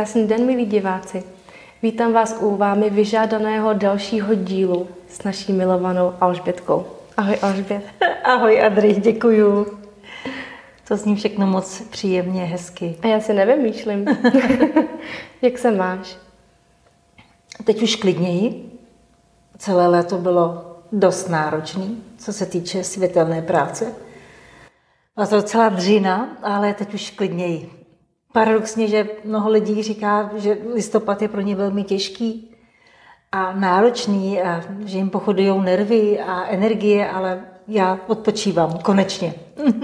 Krásný den, milí diváci. Vítám vás u vámi vyžádaného dalšího dílu s naší milovanou Alžbětkou. Ahoj Alžbět. Ahoj Adri, děkuju. To zní všechno moc příjemně, hezky. A já si nevymýšlím. Jak se máš? Teď už klidněji. Celé léto bylo dost náročný, co se týče světelné práce. Byla to docela dřina, ale teď už klidněji. Paradoxně, že mnoho lidí říká, že listopad je pro ně velmi těžký a náročný, a že jim pochodují nervy a energie, ale já odpočívám, konečně.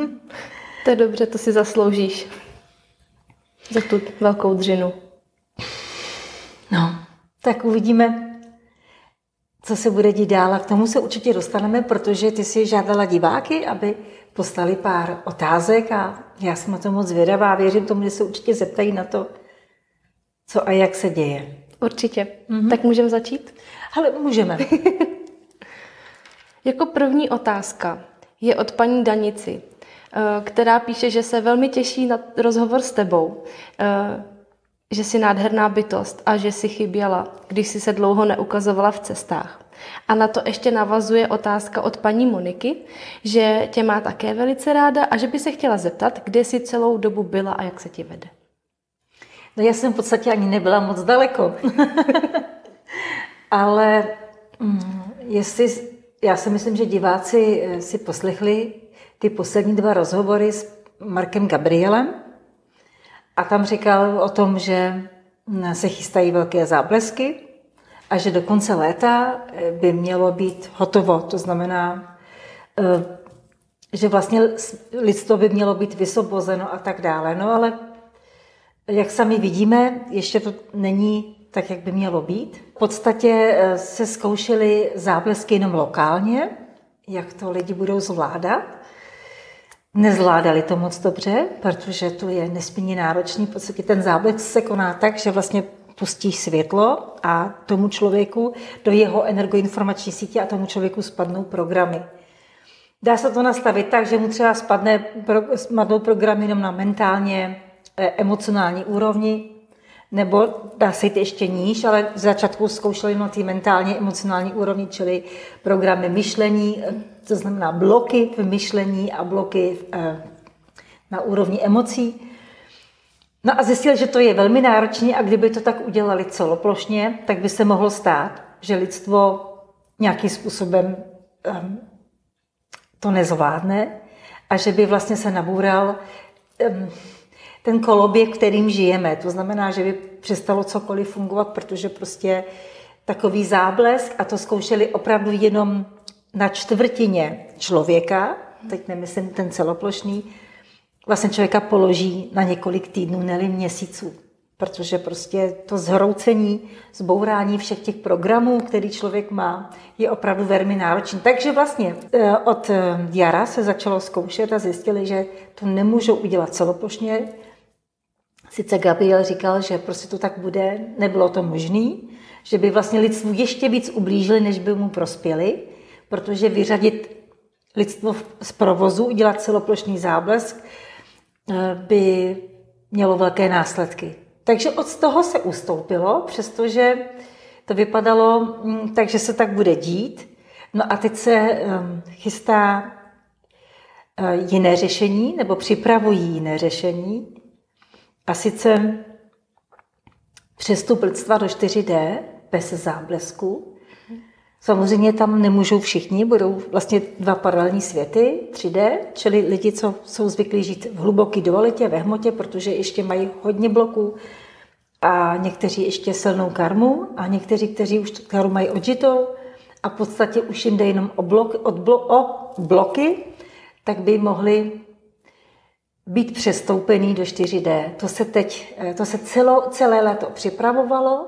To je dobře, to si zasloužíš. Za tu velkou dřinu. No, tak uvidíme, co se bude dít dál a k tomu se určitě dostaneme, protože ty si žádala diváky, aby poslali pár otázek a já jsem na to moc zvědavá. Věřím tomu, že se určitě zeptají na to, co a jak se děje. Určitě. Mm-hmm. Tak můžeme začít? Ale můžeme. jako první otázka je od paní Danici, eh, která píše, že se velmi těší na rozhovor s tebou, eh, že jsi nádherná bytost a že si chyběla, když jsi se dlouho neukazovala v cestách. A na to ještě navazuje otázka od paní Moniky, že tě má také velice ráda a že by se chtěla zeptat, kde jsi celou dobu byla a jak se ti vede. No já jsem v podstatě ani nebyla moc daleko. Ale mm, jestli, já si myslím, že diváci eh, si poslechli ty poslední dva rozhovory s Markem Gabrielem a tam říkal o tom, že mm, se chystají velké záblesky a že do konce léta eh, by mělo být hotovo. To znamená, eh, že vlastně lidstvo by mělo být vysobozeno a tak dále. No ale jak sami vidíme, ještě to není tak, jak by mělo být. V podstatě eh, se zkoušely záblesky jenom lokálně, jak to lidi budou zvládat. Nezvládali to moc dobře, protože to je nesmírně náročný. V podstatě ten záblesk se koná tak, že vlastně pustíš světlo a tomu člověku do jeho energoinformační sítě a tomu člověku spadnou programy. Dá se to nastavit tak, že mu třeba spadne, spadnou programy jenom na mentálně, eh, emocionální úrovni, nebo dá se jít ještě níž, ale v začátku zkoušeli na té mentálně emocionální úrovni, čili programy myšlení, eh, to znamená bloky v myšlení a bloky eh, na úrovni emocí. No a zjistil, že to je velmi náročné a kdyby to tak udělali celoplošně, tak by se mohlo stát, že lidstvo nějakým způsobem um, to nezvládne a že by vlastně se nabůral um, ten koloběh, kterým žijeme. To znamená, že by přestalo cokoliv fungovat, protože prostě takový záblesk a to zkoušeli opravdu jenom na čtvrtině člověka, teď nemyslím ten celoplošný, vlastně člověka položí na několik týdnů, neli měsíců. Protože prostě to zhroucení, zbourání všech těch programů, který člověk má, je opravdu velmi náročné. Takže vlastně eh, od eh, jara se začalo zkoušet a zjistili, že to nemůžou udělat celoplošně. Sice Gabriel říkal, že prostě to tak bude, nebylo to možné, že by vlastně lidstvu ještě víc ublížili, než by mu prospěli, protože vyřadit lidstvo z provozu, udělat celoplošný záblesk, by mělo velké následky. Takže od toho se ustoupilo, přestože to vypadalo mm, tak, že se tak bude dít. No a teď se chystá eh, jiné řešení, nebo připravují jiné řešení. A sice přestup lidstva do 4D bez záblesku, Samozřejmě tam nemůžou všichni, budou vlastně dva paralelní světy, 3D, čili lidi, co jsou zvyklí žít v hluboké dualitě, ve hmotě, protože ještě mají hodně bloků a někteří ještě silnou karmu a někteří, kteří už karmu mají odžitou a v podstatě už jim jde jenom o, blok, od blo, o bloky, tak by mohli být přestoupený do 4D. To se teď, to se celo, celé léto připravovalo,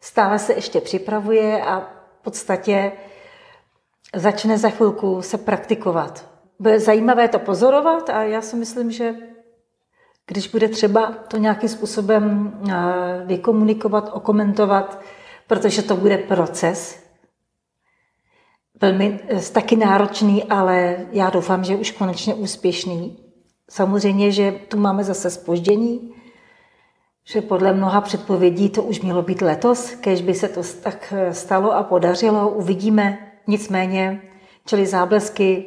stále se ještě připravuje a podstatě začne za chvilku se praktikovat. Bude zajímavé to pozorovat a já si myslím, že když bude třeba to nějakým způsobem eh, vykomunikovat, okomentovat, protože to bude proces, velmi eh, taky náročný, ale já doufám, že už konečně úspěšný. Samozřejmě, že tu máme zase spoždění, že podle mnoha předpovědí to už mělo být letos, kež by se to tak stalo a podařilo, uvidíme. Nicméně, čili záblesky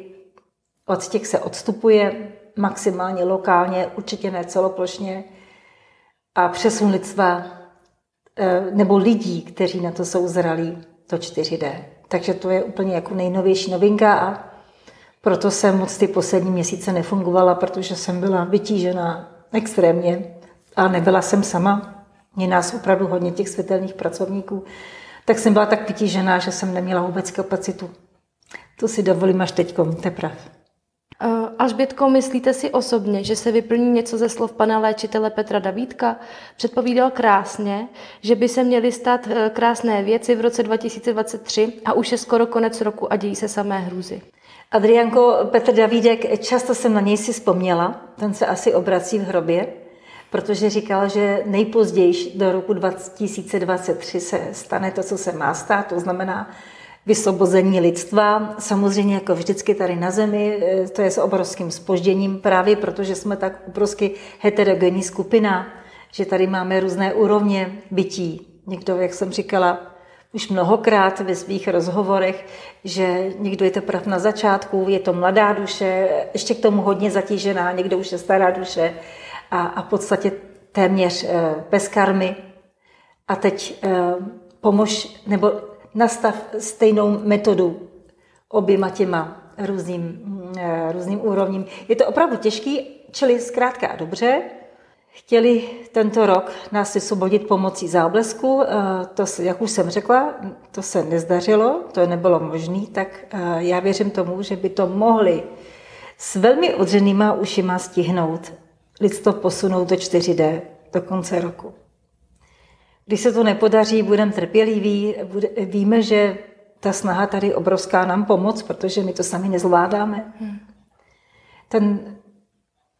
od těch se odstupuje, maximálně lokálně, určitě ne celoplošně. A přesun lidstva eh, nebo lidí, kteří na to jsou zralí, to 4D. Takže to je úplně jako nejnovější novinka a proto jsem moc ty poslední měsíce nefungovala, protože jsem byla vytížená extrémně a nebyla jsem sama. Mě nás opravdu hodně těch světelných pracovníků. Tak jsem byla tak vytížená, že jsem neměla vůbec kapacitu. To si dovolím až teďkom, teprav. Uh, Alžbětko, myslíte si osobně, že se vyplní něco ze slov pana léčitele Petra Davídka? Předpovídal krásně, že by se měly stát eh, krásné věci v roce 2023 a už je skoro konec roku a dějí se samé hrůzy. Adrianko, Petr Davídek, často jsem na něj si vzpomněla, ten se asi obrací v hrobě, protože říkal, že nejpozději do roku 2023 se stane to, co se má stát, to znamená vysvobození lidstva. Samozřejmě jako vždycky tady na Zemi, eh, to je s obrovským spožděním, právě protože jsme tak obrovsky heterogenní skupina, že tady máme různé úrovně bytí. Někdo, jak jsem říkala, už mnohokrát ve svých rozhovorech, že někdo je teprve na začátku, je to mladá duše, ještě k tomu hodně zatížená, někdo už je stará duše a, a v podstatě téměř eh, bez karmy. A teď eh, pomož, nebo nastav stejnou metodu oběma těma různým, eh, různým úrovním. Je to opravdu těžký, čili zkrátka a dobře. Chtěli tento rok nás vysvobodit pomocí záblesku. To, jak už jsem řekla, to se nezdařilo, to nebylo možné, tak já věřím tomu, že by to mohli s velmi odřenýma ušima stihnout lidstvo posunout do 4D do konce roku. Když se to nepodaří, budeme trpěliví, bude, víme, že ta snaha tady obrovská nám pomoc, protože my to sami nezvládáme. Ten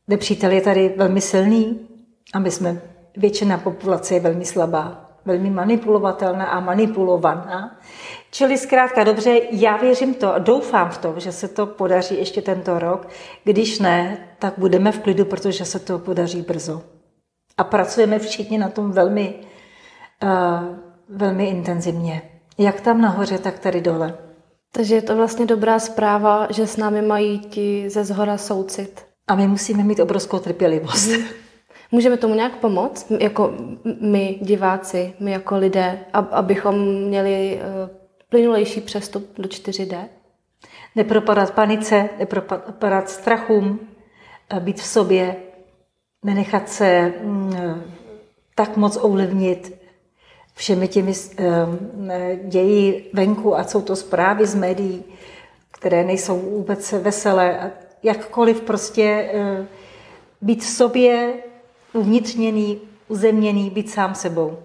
nepřítel je tady velmi silný a my jsme, většina populace je velmi slabá, velmi manipulovatelná a manipulovaná. Čili zkrátka dobře, já věřím to a doufám v to, že se to podaří ještě tento rok. Když ne, tak budeme v klidu, protože se to podaří brzo. A pracujeme všichni na tom velmi velmi intenzivně. Jak tam nahoře, tak tady dole. Takže je to vlastně dobrá zpráva, že s námi mají ti ze zhora soucit. A my musíme mít obrovskou trpělivost. Můžeme tomu nějak pomoct, jako my, diváci, my jako lidé, abychom měli eh, plynulejší přestup do 4D? Nepropadat panice, nepropadat strachům, být v sobě, nenechat se mm, tak moc ovlivnit všemi těmi dějí venku a jsou to zprávy z médií, které nejsou vůbec veselé. A jakkoliv prostě eh, být v sobě uvnitřněný, uzemněný, být sám sebou.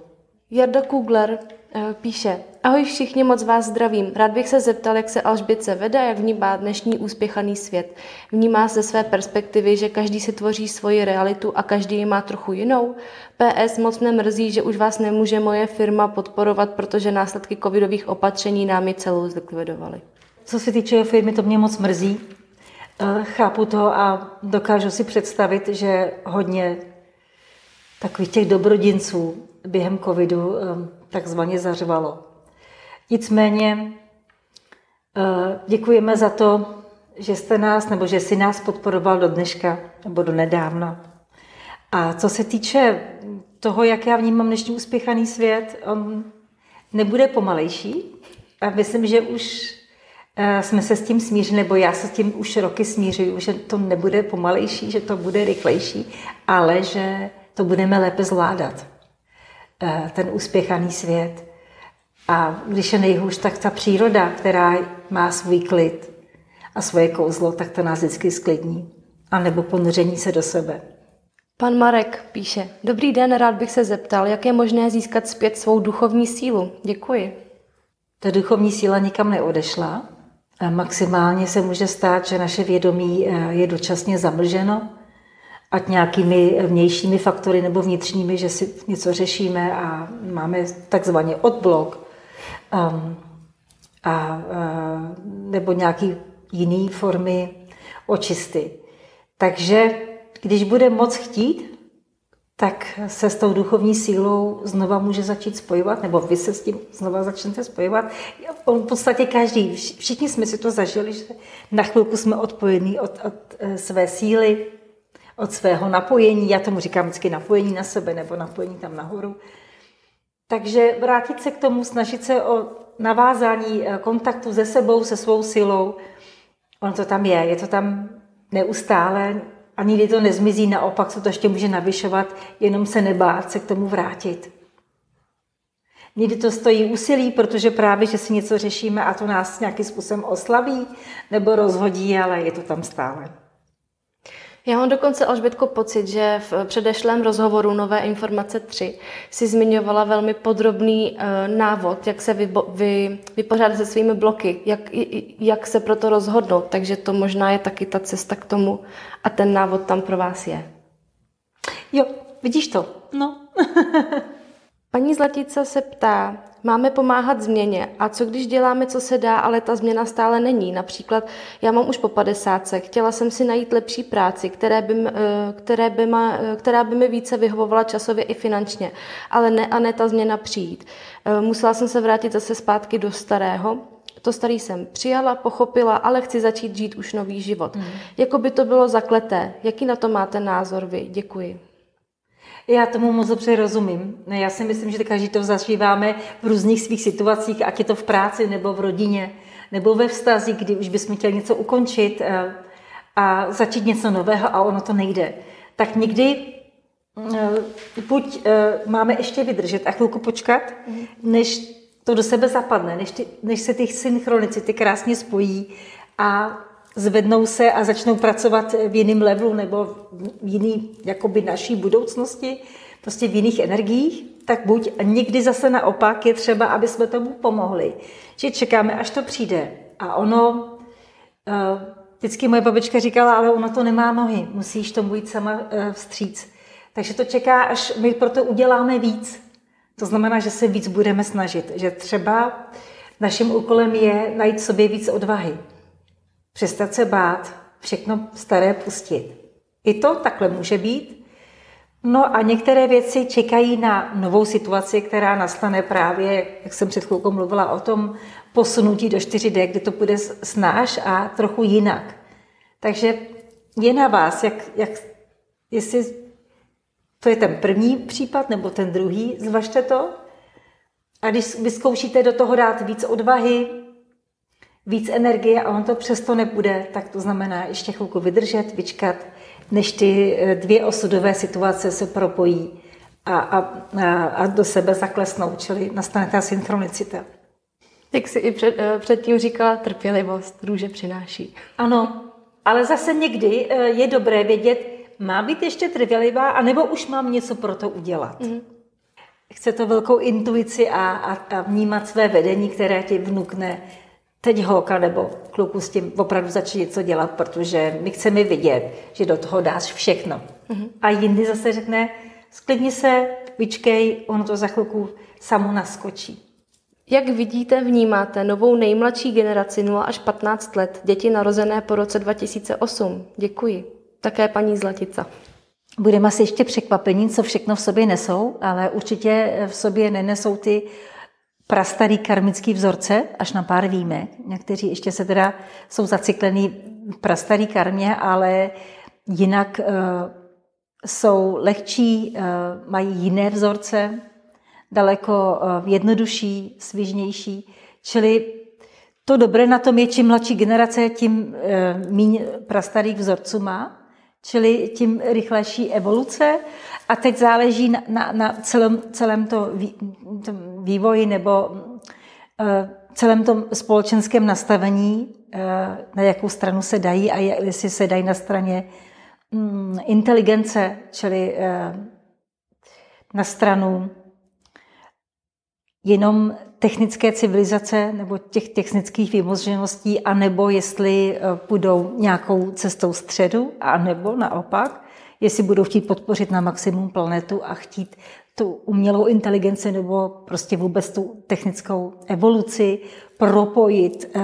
Jarda Kugler Eh, píše, ahoj všichni, moc vás zdravím. Rád bych se zeptal, jak se Alžbětce vede, jak vnímá dnešní úspěchaný svět. Vnímá ze své perspektivy, že každý si tvoří svoji realitu a každý ji má trochu jinou? PS moc mne mrzí, že už vás nemůže moje firma podporovat, protože následky covidových opatření nám ji celou zlikvidovaly. Co se týče firmy, to mě moc mrzí. Eh, chápu to a dokážu si představit, že hodně takových těch dobrodinců během covidu eh, takzvaně zařvalo. Nicméně eh, děkujeme za to, že jste nás, nebo že si nás podporoval do dneška, nebo do nedávna. A co se týče toho, jak já vnímám dnešní uspěchaný svět, on nebude pomalejší. A myslím, že už eh, jsme se s tím smířili, nebo já se s tím už roky smířuju, že to nebude pomalejší, že to bude rychlejší, ale že to budeme lépe zvládat. Eh, ten uspěchaný svět. A když je nejhůř, tak ta příroda, která má svůj klid a svoje kouzlo, tak to nás vždycky sklidní. A nebo ponoření se do sebe. Pan Marek píše, dobrý den, rád bych se zeptal, jak je možné získat zpět svou duchovní sílu. Děkuji. Ta duchovní síla nikam neodešla. Maximálně se může stát, že naše vědomí eh, je dočasně zamlženo, ať nějakými vnějšími faktory nebo vnitřními, že si něco řešíme a máme takzvaný odblok um, a, uh, nebo nějaký jiný formy očisty. Takže když bude moc chtít, tak se s tou duchovní sílou znova může začít spojovat, nebo vy se s tím znova začnete spojovat. On v podstatě každý, všichni jsme si to zažili, že na chvilku jsme odpojení od, od eh, své síly, od svého napojení, já tomu říkám vždycky napojení na sebe nebo napojení tam nahoru. Takže vrátit se k tomu, snažit se o navázání eh, kontaktu se sebou, se svou silou. On to tam je, je to tam neustále a nikdy to nezmizí, naopak se to ještě může navyšovat, jenom se nebát se k tomu vrátit. Někdy to stojí úsilí, protože právě, že si něco řešíme a to nás nějakým způsobem oslaví nebo rozhodí, ale je to tam stále. Já mám dokonce, Alžbětko, pocit, že v předešlém rozhovoru Nové informace 3 si zmiňovala velmi podrobný uh, návod, jak se vybo- vy, vypořádat se svými bloky, jak, jak se pro to rozhodnout. Takže to možná je taky ta cesta k tomu a ten návod tam pro vás je. Jo, vidíš to? No. Paní Zlatica se ptá, Máme pomáhat změně. A co když děláme, co se dá, ale ta změna stále není? Například já mám už po 50. Chtěla jsem si najít lepší práci, které by, eh, které by ma, eh, která by mi více vyhovovala časově i finančně. Ale ne a ne ta změna přijít. Eh, musela jsem se vrátit zase zpátky do starého, to starý jsem přijala, pochopila, ale chci začít žít už nový život. Mm. Jako by to bylo zakleté. Jaký na to máte názor vy? Děkuji. Já tomu moc dobře rozumím. Já si myslím, že každý to zažíváme v různých svých situacích, ať je to v práci nebo v rodině, nebo ve vztazích, kdy už bychom chtěli něco ukončit eh, a začít něco nového a ono to nejde. Tak někdy eh, buď eh, máme ještě vydržet a chvilku počkat, než to do sebe zapadne, než, ty, než se ty synchronicity krásně spojí a zvednou se a začnou pracovat v jiném levelu nebo v jiný jakoby naší budoucnosti, prostě v jiných energiích, tak buď a někdy zase naopak je třeba, aby jsme tomu pomohli. Že čekáme, až to přijde. A ono, eh, vždycky moje babička říkala, ale ono to nemá nohy, musíš tomu jít sama eh, vstříc. Takže to čeká, až my proto uděláme víc. To znamená, že se víc budeme snažit. Že třeba naším úkolem je najít sobě víc odvahy přestat se bát, všechno staré pustit. I to takhle může být. No a některé věci čekají na novou situaci, která nastane právě, jak jsem před chvilkou mluvila o tom posunutí do 4D, kde to bude snáš a trochu jinak. Takže je na vás, jak, jak, jestli to je ten první případ nebo ten druhý, zvažte to. A když vyzkoušíte do toho dát víc odvahy, víc energie a on to přesto nebude, tak to znamená ještě chvilku vydržet, vyčkat, než ty eh, dvě osudové situace se propojí a, a, a, a do sebe zaklesnou, čili nastane ta synchronicita. Jak jsi i před, eh, předtím říkala, trpělivost růže přináší. Ano, ale zase někdy eh, je dobré vědět, má být ještě trpělivá, anebo už mám něco pro to udělat. Mm. Chce to velkou intuici a, a, a vnímat své vedení, které ti vnukne teď holka nebo kluku s tím opravdu začít něco dělat, protože my chceme vidět, že do toho dáš všechno. Mm-hmm. A jindy zase řekne, sklidni se, vyčkej, ono to za chvilku samo naskočí. Jak vidíte, vnímáte novou nejmladší generaci 0 až 15 let, děti narozené po roce 2008? Děkuji. Také paní Zlatica. Budeme asi ještě překvapení, co všechno v sobě nesou, ale určitě v sobě nenesou ty prastarý karmický vzorce, až na pár výjimek. Někteří ještě se teda jsou zacyklený v prastarý karmě, ale jinak uh, jsou lehčí, uh, mají jiné vzorce, daleko uh, jednodušší, svižnější. Čili to dobré na tom je, čím mladší generace, tím uh, méně prastarých vzorců má čili tím rychlejší evoluce. A teď záleží na, na, na celém, celém to tom vývoji nebo uh, celém tom společenském nastavení, uh, na jakou stranu se dají a jestli se dají na straně um, inteligence, čili uh, na stranu jenom technické civilizace nebo těch technických vymožeností, anebo jestli eh, půjdou nějakou cestou středu, anebo naopak, jestli budou chtít podpořit na maximum planetu a chtít tu umělou inteligenci nebo prostě vůbec tu technickou evoluci propojit uh,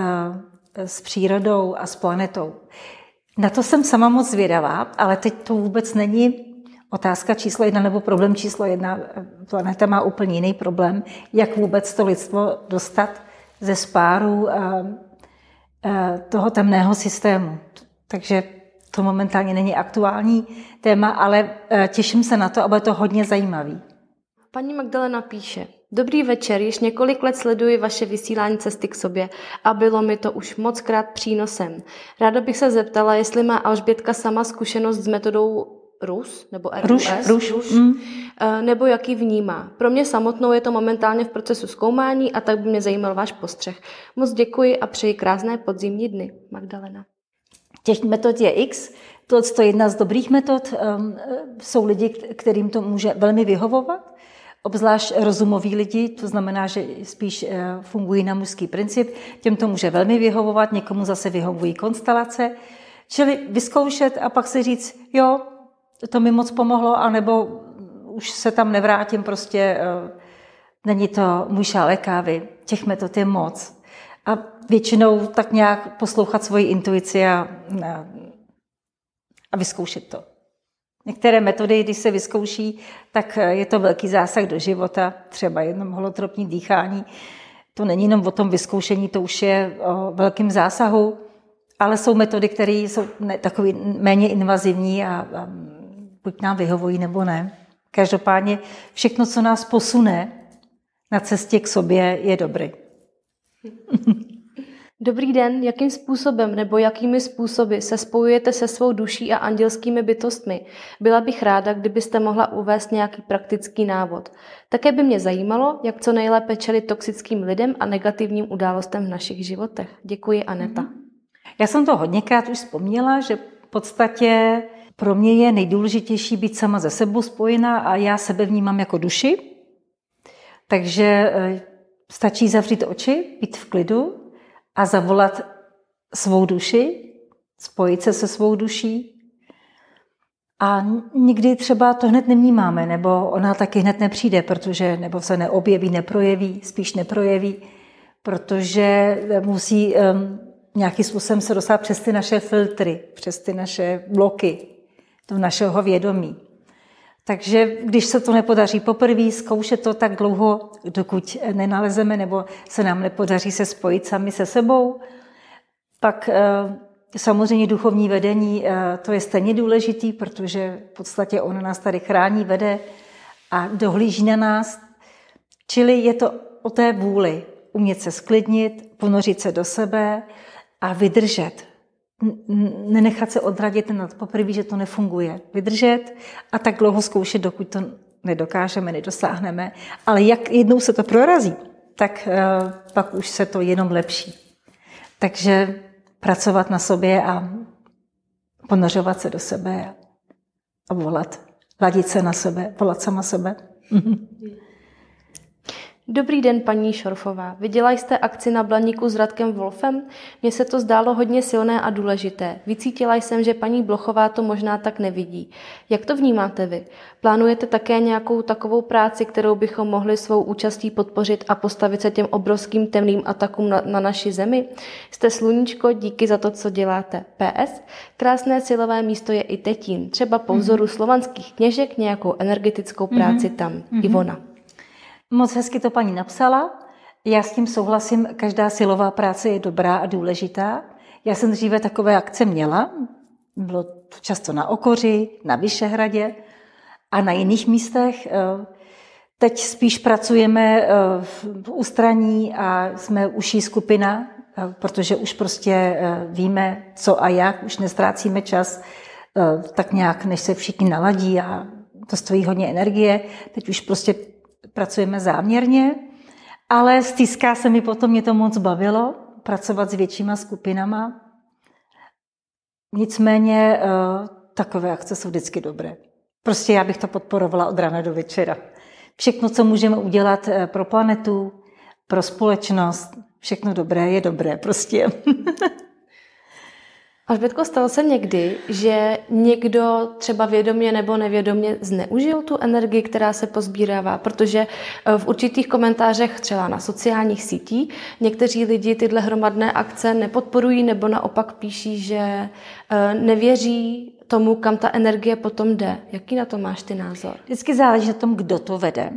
s přírodou a s planetou. Na to jsem sama moc zvědavá, ale teď to vůbec není Otázka číslo jedna nebo problém číslo jedna. Planeta má úplně jiný problém, jak vůbec to lidstvo dostat ze spáru toho temného systému. Takže to momentálně není aktuální téma, ale těším se na to a bude to hodně zajímavý. Paní Magdalena píše, Dobrý večer, již několik let sleduji vaše vysílání cesty k sobě a bylo mi to už moc krát přínosem. Ráda bych se zeptala, jestli má Alžbětka sama zkušenost s metodou RUS nebo RUS, Ruš, ruš. ruš mm. nebo jaký vnímá. Pro mě samotnou je to momentálně v procesu zkoumání a tak by mě zajímal váš postřeh. Moc děkuji a přeji krásné podzimní dny. Magdalena. Těch metod je X. To je jedna z dobrých metod. Um, jsou lidi, kterým to může velmi vyhovovat, obzvlášť rozumoví lidi, to znamená, že spíš uh, fungují na mužský princip. Těm to může velmi vyhovovat, někomu zase vyhovují konstelace. Čili vyzkoušet a pak si říct, jo, to mi moc pomohlo, anebo už se tam nevrátím, prostě uh, není to můj šálek kávy. Těch metod je moc. A většinou tak nějak poslouchat svoji intuici a, a, a vyzkoušet to. Některé metody, když se vyzkouší, tak je to velký zásah do života, třeba jenom holotropní dýchání. To není jenom o tom vyzkoušení, to už je o velkém zásahu, ale jsou metody, které jsou takový méně invazivní a, a buď nám vyhovují nebo ne. Každopádně všechno, co nás posune na cestě k sobě, je dobrý. Dobrý den, jakým způsobem nebo jakými způsoby se spojujete se svou duší a andělskými bytostmi? Byla bych ráda, kdybyste mohla uvést nějaký praktický návod. Také by mě zajímalo, jak co nejlépe čelit toxickým lidem a negativním událostem v našich životech. Děkuji, Aneta. Mhm. Já jsem to hodněkrát už vzpomněla, že v podstatě pro mě je nejdůležitější být sama ze sebou spojená a já sebe vnímám jako duši. Takže eh, stačí zavřít oči, být v klidu a zavolat svou duši, spojit se se svou duší. A nikdy třeba to hned nevnímáme, nebo ona taky hned nepřijde, protože nebo se neobjeví, neprojeví, spíš neprojeví, protože musí um, nějakým způsobem se dostat přes ty naše filtry, přes ty naše bloky do našeho vědomí. Takže když se to nepodaří poprvé, zkoušet to tak dlouho, dokud nenalezeme nebo se nám nepodaří se spojit sami se sebou, pak eh, samozřejmě duchovní vedení, eh, to je stejně důležitý, protože v podstatě ono nás tady chrání, vede a dohlíží na nás. Čili je to o té vůli, umět se sklidnit, ponořit se do sebe a vydržet nenechat se odradit na poprvé, že to nefunguje. Vydržet a tak dlouho zkoušet, dokud to nedokážeme, nedosáhneme. Ale jak jednou se to prorazí, tak uh, pak už se to jenom lepší. Takže pracovat na sobě a ponořovat se do sebe a volat. Ladit se na sebe, volat sama sebe. Dobrý den, paní Šorfová. Viděla jste akci na Blaníku s Radkem Wolfem? Mně se to zdálo hodně silné a důležité. Vycítila jsem, že paní Blochová to možná tak nevidí. Jak to vnímáte vy? Plánujete také nějakou takovou práci, kterou bychom mohli svou účastí podpořit a postavit se těm obrovským temným atakům na, na naši zemi? Jste sluníčko, díky za to, co děláte. PS. Krásné silové místo je i Tetín. Třeba po vzoru mm-hmm. slovanských kněžek nějakou energetickou práci mm-hmm. tam. Mm-hmm. Ivona. Moc hezky to paní napsala. Já s tím souhlasím, každá silová práce je dobrá a důležitá. Já jsem dříve takové akce měla, bylo to často na Okoři, na Vyšehradě a na jiných místech. Teď spíš pracujeme eh, v ústraní a jsme uší skupina, eh, protože už prostě eh, víme, co a jak, už nestrácíme čas tak nějak, než se všichni naladí a to stojí hodně energie. Teď už prostě pracujeme záměrně, ale stýská se mi potom, mě to moc bavilo, pracovat s většíma skupinama. Nicméně eh, takové akce jsou vždycky dobré. Prostě já bych to podporovala od rána do večera. Všechno, co můžeme udělat eh, pro planetu, pro společnost, všechno dobré je dobré prostě. Alžbětko, stalo se někdy, že někdo třeba vědomě nebo nevědomě zneužil tu energii, která se pozbírává, protože eh, v určitých komentářech, třeba na sociálních sítích, někteří lidi tyhle hromadné akce nepodporují nebo naopak píší, že eh, nevěří tomu, kam ta energie potom jde. Jaký na to máš ty názor? Vždycky záleží na tom, kdo to vede,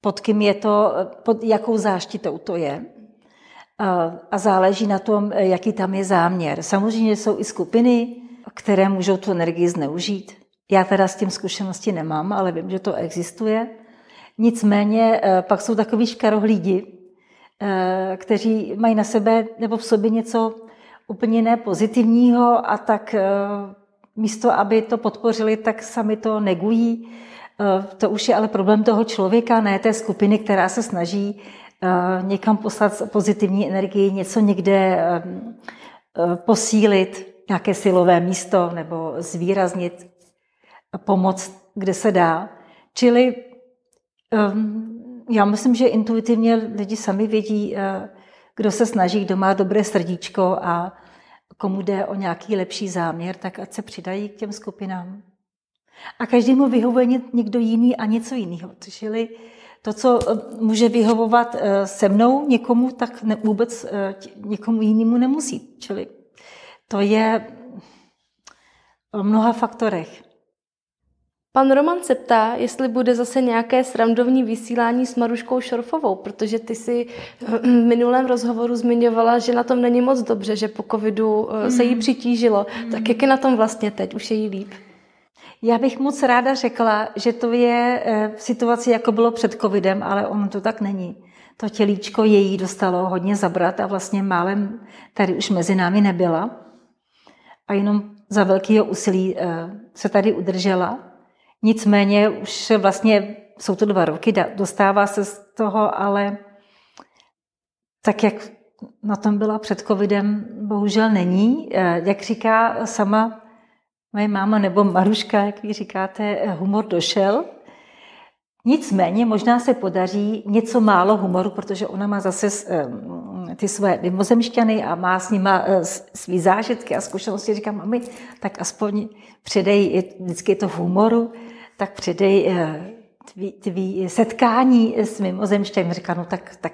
pod kým je to, pod jakou záštitou to je a záleží na tom, jaký tam je záměr. Samozřejmě jsou i skupiny, které můžou tu energii zneužít. Já teda s tím zkušenosti nemám, ale vím, že to existuje. Nicméně eh, pak jsou takový škarohlídi, eh, kteří mají na sebe nebo v sobě něco úplně nepozitivního a tak eh, místo, aby to podpořili, tak sami to negují. To už je ale problém toho člověka, ne té skupiny, která se snaží Eh, někam poslat pozitivní energii, něco někde eh, eh, posílit, nějaké silové místo nebo zvýraznit pomoc, kde se dá. Čili já myslím, že intuitivně lidi sami vědí, kdo se snaží, kdo má dobré srdíčko a komu jde o nějaký lepší záměr, tak ať se přidají k těm skupinám. A každému vyhovuje někdo jiný a něco jiného. Čili to, co eh, může vyhovovat eh, se mnou někomu, tak ne, vůbec eh, někomu jinému nemusí. Čili to je o mnoha faktorech. Pan Roman se ptá, jestli bude zase nějaké srandovní vysílání s Maruškou Šorfovou, protože ty si v minulém rozhovoru zmiňovala, že na tom není moc dobře, že po covidu se jí mm. přitížilo. Tak jak je na tom vlastně teď? Už je jí líp? Já bych moc ráda řekla, že to je eh, v situaci, jako bylo před covidem, ale ono to tak není. To tělíčko její dostalo hodně zabrat a vlastně málem tady už mezi námi nebyla. A jenom za velkého úsilí eh, se tady udržela. Nicméně už vlastně jsou to dva roky, dostává se z toho, ale tak, jak na tom byla před covidem, bohužel není. Eh, jak říká sama moje máma nebo Maruška, jak vy říkáte, humor došel. Nicméně možná se podaří něco málo humoru, protože ona má zase ty své mimozemšťany a má s nima eh, svý zážitky a zkušenosti. Říkám, mami, tak aspoň předej, vždycky je to v humoru, tak předej eh, tvý, tvý setkání s mimozemšťany. Říká, no tak, tak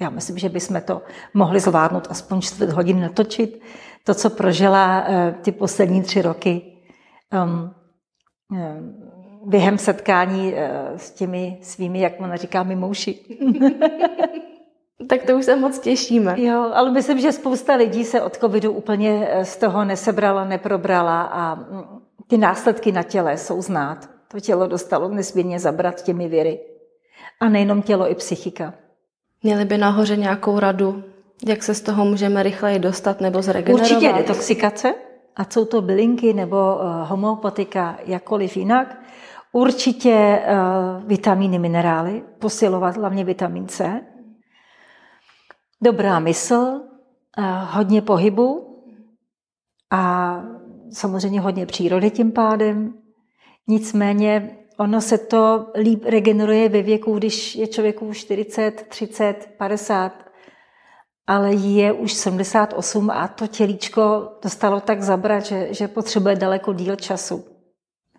já myslím, že bychom to mohli zvládnout aspoň čtvrt hodin natočit to, co prožila eh, ty poslední tři roky um, eh, během setkání eh, s těmi svými, jak ona říká, mimouši. tak to už se moc těšíme. Jo, ale myslím, že spousta lidí se od covidu úplně z toho nesebrala, neprobrala a mm, ty následky na těle jsou znát. To tělo dostalo nesmírně zabrat těmi věry. A nejenom tělo, i psychika. Měli by nahoře nějakou radu jak se z toho můžeme rychleji dostat nebo zregenerovat? Určitě detoxikace, a jsou to bylinky nebo uh, homeopatika, jakkoliv jinak. Určitě uh, vitamíny, minerály, posilovat hlavně vitamin C. Dobrá mysl, uh, hodně pohybu a samozřejmě hodně přírody tím pádem. Nicméně ono se to líp regeneruje ve věku, když je člověku 40, 30, 50 ale je už 78 a to tělíčko dostalo tak zabrat, že, že potřebuje daleko díl času.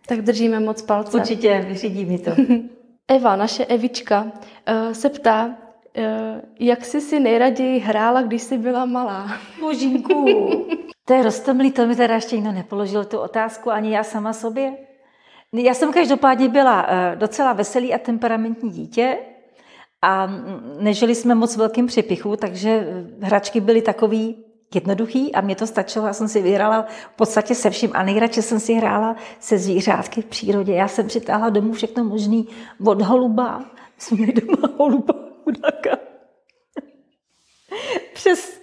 Tak držíme moc palce. Určitě, vyřídí mi to. Eva, naše Evička, eh, se ptá, eh, jak jsi si nejraději hrála, když jsi byla malá? Božínku, to je roztomlý, to mi teda ještě někdo nepoložil tu otázku, ani já sama sobě. Já jsem každopádně byla eh, docela veselý a temperamentní dítě, a nežili jsme moc velkým připichu, takže hračky byly takový jednoduchý a mě to stačilo. Já jsem si vyhrála v podstatě se vším a nejradši jsem si hrála se zvířátky v přírodě. Já jsem přitáhla domů všechno možný od holuba. Jsme měli doma holuba, chudáka. Přes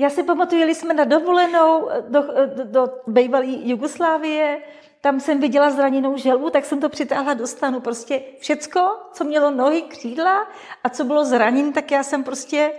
já si pamatuju, jeli jsme na dovolenou do, do, do bývalé Jugoslávie, tam jsem viděla zraněnou želvu, tak jsem to přitáhla do stanu. Prostě všecko, co mělo nohy, křídla a co bylo zraněn, tak já jsem prostě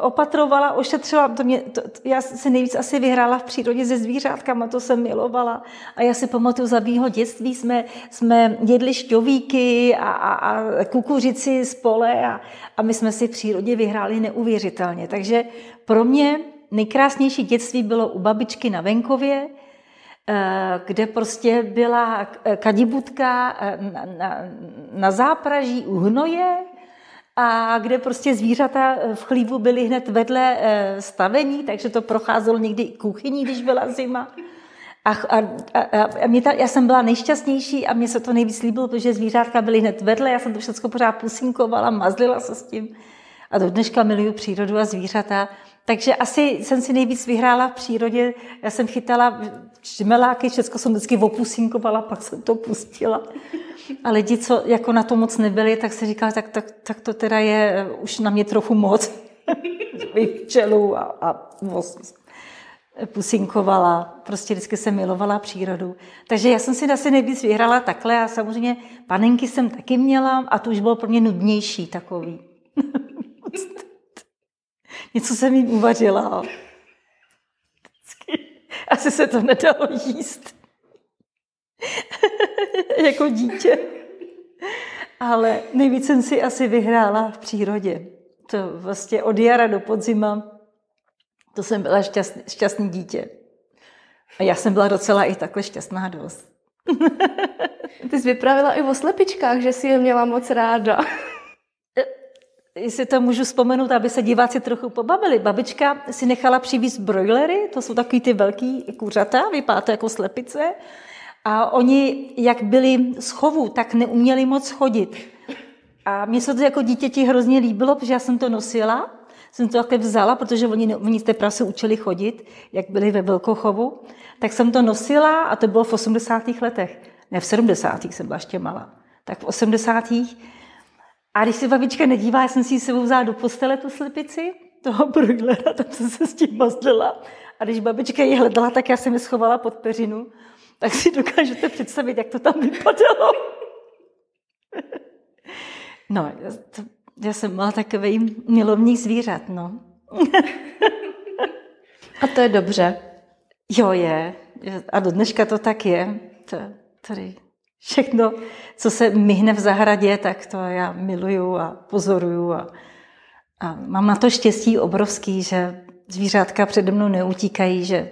opatrovala, ošetřila. To mě, to, já se nejvíc asi vyhrála v přírodě se zvířátkama, to jsem milovala. A já si pamatuju, za mýho dětství jsme, jsme jedli šťovíky a, a, a kukuřici z pole a, a my jsme si v přírodě vyhráli neuvěřitelně. Takže pro mě nejkrásnější dětství bylo u babičky na venkově, kde prostě byla kadibudka eh, na, na, na zápraží u hnoje a kde prostě zvířata v chlívu byly hned vedle stavení, takže to procházelo někdy i kuchyní, když byla zima. A, a, a, a mě ta, já jsem byla nejšťastnější a mně se to nejvíc líbilo, protože zvířátka byly hned vedle, já jsem to všechno pořád pusinkovala, mazlila se s tím. A do dneška miluju přírodu a zvířata. Takže asi jsem si nejvíc vyhrála v přírodě. Já jsem chytala čmeláky, všechno jsem vždycky opusinkovala, pak jsem to pustila. A lidi, co jako na to moc nebyli, tak se říkali, tak, tak, tak to teda je už na mě trochu moc. Včelu a, a pusinkovala, prostě vždycky jsem milovala přírodu. Takže já jsem si asi nejvíc vyhrála takhle a samozřejmě panenky jsem taky měla a to už bylo pro mě nudnější takový. Něco jsem jim uvařila. Asi se to nedalo jíst. jako dítě. Ale nejvíc jsem si asi vyhrála v přírodě. To vlastně od jara do podzima to jsem byla šťastný, šťastný dítě. A já jsem byla docela i takhle šťastná dost. Ty jsi vypravila i o slepičkách, že si je měla moc ráda. Jestli to můžu vzpomenout, aby se diváci trochu pobavili. Babička si nechala přivízt brojlery, to jsou takový ty velký kuřata, vypadá to jako slepice. A oni, jak byli z chovu, tak neuměli moc chodit. A mně se to jako dítěti hrozně líbilo, protože já jsem to nosila jsem to takhle vzala, protože oni, oni teprve se učili chodit, jak byli ve Velkochovu, tak jsem to nosila a to bylo v 80. letech. Ne, v 70. jsem byla ještě malá. Tak v 80. A když se babička nedívá, já jsem si sebou vzala do postele tu slepici, toho broilera, tam jsem se s tím mazlila. A když babička ji hledala, tak já jsem ji schovala pod peřinu. Tak si dokážete představit, jak to tam vypadalo. No, to já jsem byla takový milovník zvířat, no. A to je dobře. Jo, je. A do dneška to tak je. To, tady všechno, co se myhne v zahradě, tak to já miluju a pozoruju. A, a mám na to štěstí obrovský, že zvířátka přede mnou neutíkají, že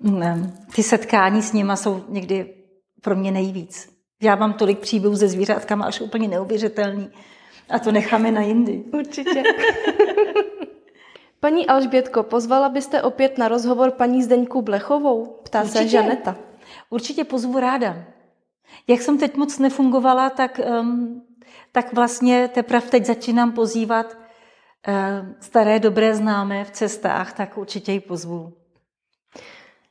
ne, ty setkání s nima jsou někdy pro mě nejvíc. Já mám tolik příběhů ze zvířátkama, až úplně neuvěřitelný. A to necháme na jindy. Určitě. Paní Alžbětko, pozvala byste opět na rozhovor paní Zdeňku Blechovou? Ptá Určitě. se Žaneta. Určitě pozvu ráda. Jak jsem teď moc nefungovala, tak, um, tak vlastně teprve teď začínám pozývat uh, staré dobré známé v cestách, tak určitě ji pozvu.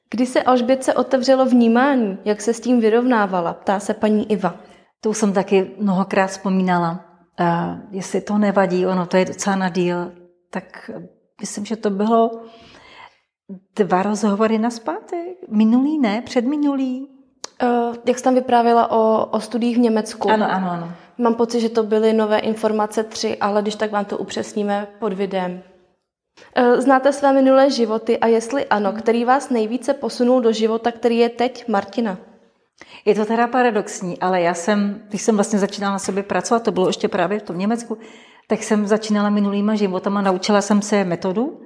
Kdy se Alžbětce otevřelo vnímání, jak se s tím vyrovnávala, ptá se paní Iva. To jsem taky mnohokrát vzpomínala. A jestli to nevadí, ono to je docela na díl, tak myslím, že to bylo dva rozhovory na zpátek. Minulý ne, předminulý. Uh, jak jsi tam vyprávěla o, o studiích v Německu. Ano, ano, ano. Mám pocit, že to byly nové informace tři, ale když tak vám to upřesníme pod videem. Uh, znáte své minulé životy a jestli ano, který vás nejvíce posunul do života, který je teď Martina? Je to teda paradoxní, ale já jsem, když jsem vlastně začínala na sobě pracovat, to bylo ještě právě v tom Německu, tak jsem začínala minulýma životama, naučila jsem se metodu.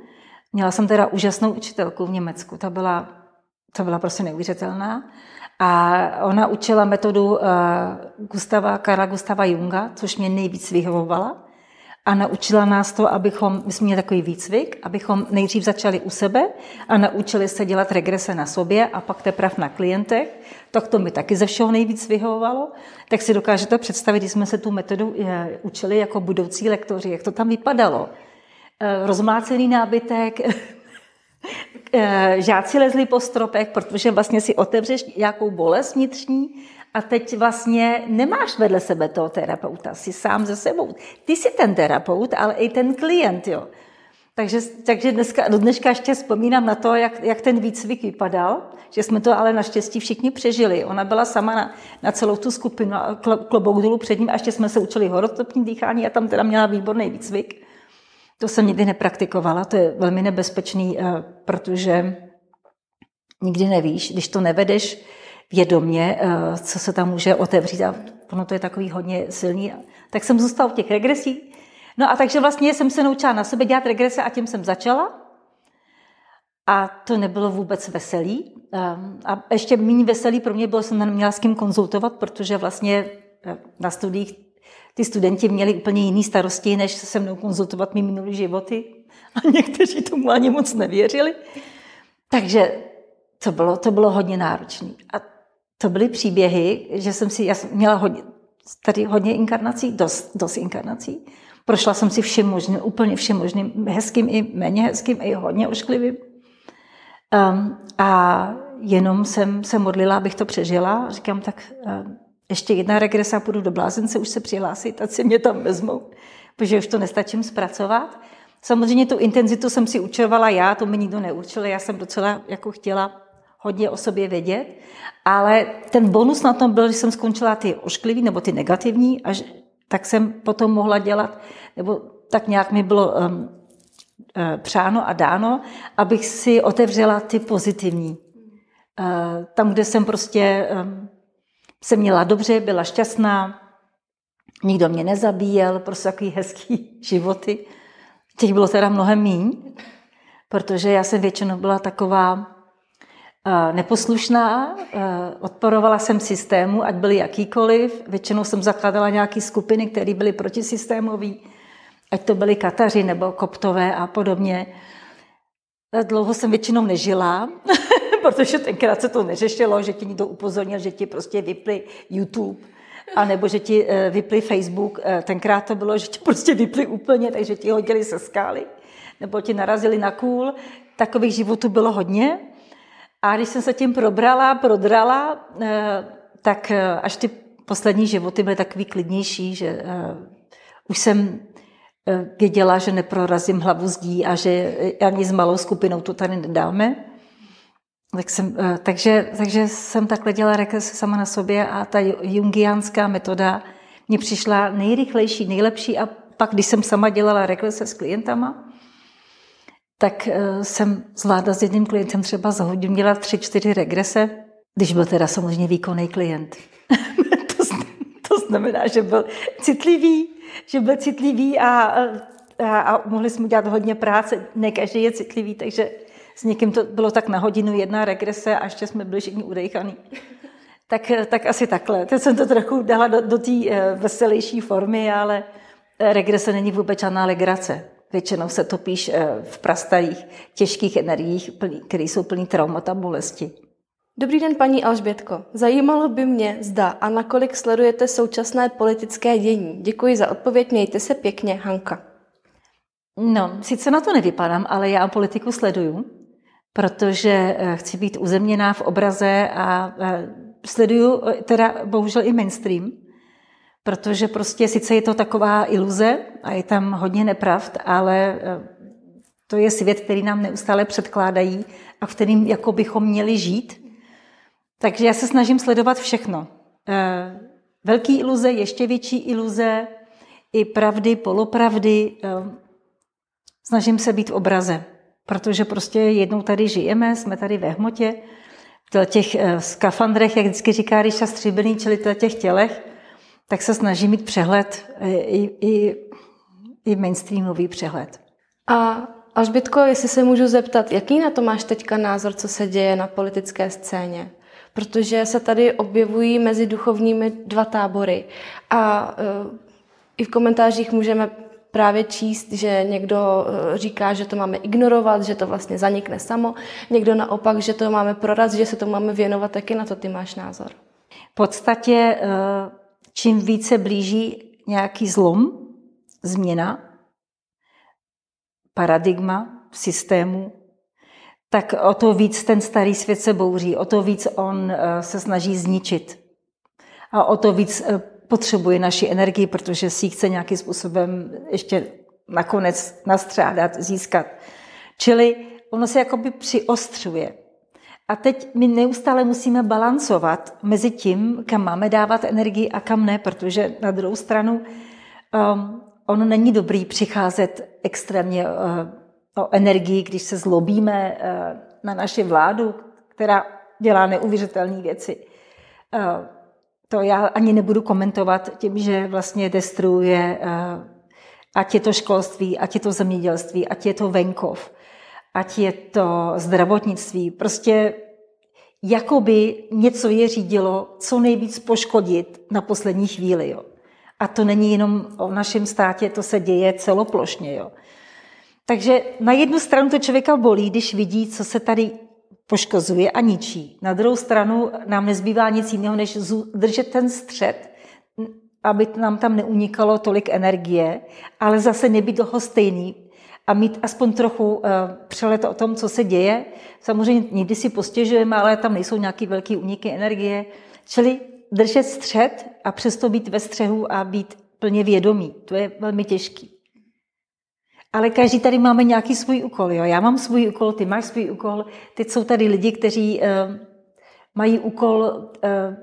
Měla jsem teda úžasnou učitelku v Německu, ta byla, ta byla prostě neuvěřitelná. A ona učila metodu uh, Gustava, Karla Gustava Junga, což mě nejvíc vyhovovala a naučila nás to, abychom, my jsme měli takový výcvik, abychom nejdřív začali u sebe a naučili se dělat regrese na sobě a pak teprve na klientech. Tak to mi taky ze všeho nejvíc vyhovovalo. Tak si dokážete představit, když jsme se tu metodu eh, učili jako budoucí lektoři, jak to tam vypadalo. Eh, rozmlácený nábytek, eh, žáci lezli po stropech, protože vlastně si otevřeš nějakou bolest vnitřní a teď vlastně nemáš vedle sebe toho terapeuta, jsi sám ze sebou. Ty jsi ten terapeut, ale i ten klient, jo. Takže, takže dneska, do dneška ještě vzpomínám na to, jak, jak ten výcvik vypadal, že jsme to ale naštěstí všichni přežili. Ona byla sama na, na celou tu skupinu, klobouk dolů před ním a ještě jsme se učili horotopní dýchání a tam teda měla výborný výcvik. To jsem nikdy nepraktikovala, to je velmi nebezpečný, eh, protože nikdy nevíš, když to nevedeš vědomě, eh, co se tam může otevřít a ono to je takový hodně silný. Tak jsem zůstala v těch regresích. No a takže vlastně jsem se naučila na sebe dělat regrese a tím jsem začala. A to nebylo vůbec veselý. Ehm, a ještě méně veselý pro mě bylo, že jsem neměla s kým konzultovat, protože vlastně eh, na studiích ty studenti měli úplně jiné starosti, než se mnou konzultovat mý minulý životy. A někteří tomu ani moc nevěřili. Takže to bylo, to bylo hodně náročné. A to byly příběhy, že jsem si, já jsem měla hodně, tady hodně inkarnací, dost, dost inkarnací. Prošla jsem si všem možným, úplně všem možným, hezkým i méně hezkým, i hodně ošklivým. Um, a jenom jsem se modlila, abych to přežila. Říkám, tak um, ještě jedna regresa, půjdu do blázence, už se přihlásit, ať si mě tam vezmou, protože už to nestačím zpracovat. Samozřejmě tu intenzitu jsem si učovala já, to mi nikdo neučil, já jsem docela jako chtěla hodně o sobě vědět, ale ten bonus na tom byl, že jsem skončila ty ošklivý nebo ty negativní, a že, tak jsem potom mohla dělat, nebo tak nějak mi bylo um, uh, přáno a dáno, abych si otevřela ty pozitivní. Uh, tam, kde jsem prostě um, se měla dobře, byla šťastná, nikdo mě nezabíjel, prostě takový hezký životy. Těch bylo teda mnohem míň, protože já jsem většinou byla taková neposlušná, odporovala jsem systému, ať byly jakýkoliv. Většinou jsem zakládala nějaké skupiny, které byly protisystémové, ať to byly Kataři nebo Koptové a podobně. Dlouho jsem většinou nežila, protože tenkrát se to neřešilo, že ti někdo upozornil, že ti prostě vypli YouTube, a nebo že ti e, vypli Facebook. E, tenkrát to bylo, že ti prostě vypli úplně, takže ti hodili se skály, nebo ti narazili na kůl. Takových životů bylo hodně. A když jsem se tím probrala, prodrala, e, tak až ty poslední životy byly takový klidnější, že už jsem věděla, že neprorazím hlavu zdí a že ani s malou skupinou to tady nedáme. Tak jsem, eh, takže, takže jsem takhle dělala regresi sama na sobě a ta jungianská metoda mě přišla nejrychlejší, nejlepší a pak, když jsem sama dělala regrese s klientama, tak eh, jsem zvládla s jedním klientem třeba za hodinu dělat tři, čtyři regrese, když byl teda samozřejmě výkonný klient. to, to znamená, že byl citlivý, že byl citlivý a, a, a mohli jsme dělat hodně práce. Ne každý je citlivý, takže s někým to bylo tak na hodinu jedna regrese a ještě jsme byli všichni udejchaný. Tak, tak asi takhle. Teď jsem to trochu dala do, do té eh, veselější formy, ale eh, regrese není vůbec žádná legrace. Většinou se topíš eh, v prastarých, těžkých energiích, které jsou plný traumat a bolesti. Dobrý den, paní Alžbětko. Zajímalo by mě, zda a nakolik sledujete současné politické dění. Děkuji za odpověď, mějte se pěkně, Hanka. No, sice na to nevypadám, ale já politiku sleduju protože eh, chci být uzemněná v obraze a eh, sleduju eh, teda bohužel i mainstream, protože prostě sice je to taková iluze a je tam hodně nepravd, ale to je svět, který nám neustále předkládají a v kterým jako bychom měli žít. Takže já se snažím sledovat všechno. Velký iluze, ještě větší iluze, i pravdy, polopravdy. Snažím se být v obraze protože prostě jednou tady žijeme, jsme tady ve hmotě, v těch eh, skafandrech, jak vždycky říká Ríša Stříbený, čili v těch tělech, tak se snaží mít přehled, eh, i, i, i mainstreamový přehled. A Alžbětko, jestli se můžu zeptat, jaký na to máš teďka názor, co se děje na politické scéně? Protože se tady objevují mezi duchovními dva tábory a uh, i v komentářích můžeme právě číst, že někdo eh, říká, že to máme ignorovat, že to vlastně zanikne samo, někdo naopak, že to máme prorazit, že se to máme věnovat, taky na to ty máš názor. V podstatě eh, čím více blíží nějaký zlom, změna, paradigma v systému, tak o to víc ten starý svět se bouří, o to víc on eh, se snaží zničit. A o to víc potřebuje naši energii, protože si ji chce nějakým způsobem ještě nakonec nastřádat, získat. Čili ono se jakoby přiostřuje. A teď my neustále musíme balancovat mezi tím, kam máme dávat energii a kam ne, protože na druhou stranu um, ono není dobrý přicházet extrémně uh, o energii, když se zlobíme uh, na naši vládu, která dělá neuvěřitelné věci. Uh, to já ani nebudu komentovat tím, že vlastně destruuje, eh, ať je to školství, ať je to zemědělství, ať je to venkov. ať je to zdravotnictví. Prostě jakoby něco je řídilo, co nejvíc poškodit na poslední chvíli. Jo. A to není jenom o našem státě, to se děje celoplošně. Jo. Takže na jednu stranu to člověka bolí, když vidí, co se tady poškozuje a ničí. Na druhou stranu nám nezbývá nic jiného, než držet ten střed, aby nám tam neunikalo tolik energie, ale zase nebyt toho stejný a mít aspoň trochu uh, přelet o tom, co se děje. Samozřejmě někdy si postěžujeme, ale tam nejsou nějaké velké úniky energie. Čili držet střed a přesto být ve střehu a být plně vědomý. To je velmi těžký. Ale každý tady máme nějaký svůj úkol. Jo? Já mám svůj úkol, ty máš svůj úkol. Teď jsou tady lidi, kteří uh, mají úkol uh,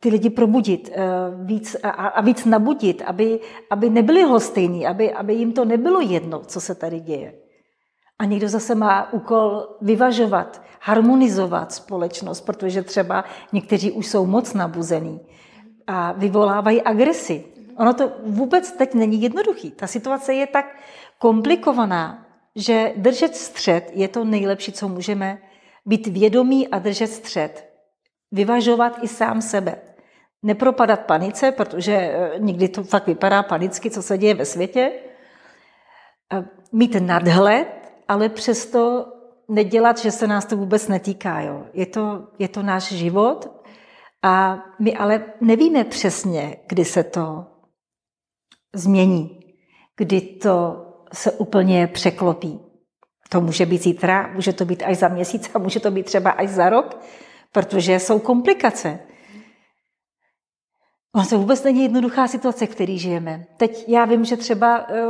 ty lidi probudit uh, víc a, a víc nabudit, aby, aby nebyli hostejní, aby, aby jim to nebylo jedno, co se tady děje. A někdo zase má úkol vyvažovat, harmonizovat společnost, protože třeba někteří už jsou moc nabuzení a vyvolávají agresi. Ono to vůbec teď není jednoduchý. Ta situace je tak komplikovaná, že držet střed je to nejlepší, co můžeme být vědomí a držet střed. Vyvažovat i sám sebe. Nepropadat panice, protože eh, někdy to fakt vypadá panicky, co se děje ve světě. Mít nadhled, ale přesto nedělat, že se nás to vůbec netýká. Jo. Je, to, je to náš život a my ale nevíme přesně, kdy se to změní, kdy to se úplně překlopí. To může být zítra, může to být až za měsíc a může to být třeba až za rok, protože jsou komplikace. Ono to vůbec není jednoduchá situace, v které žijeme. Teď já vím, že třeba, eh,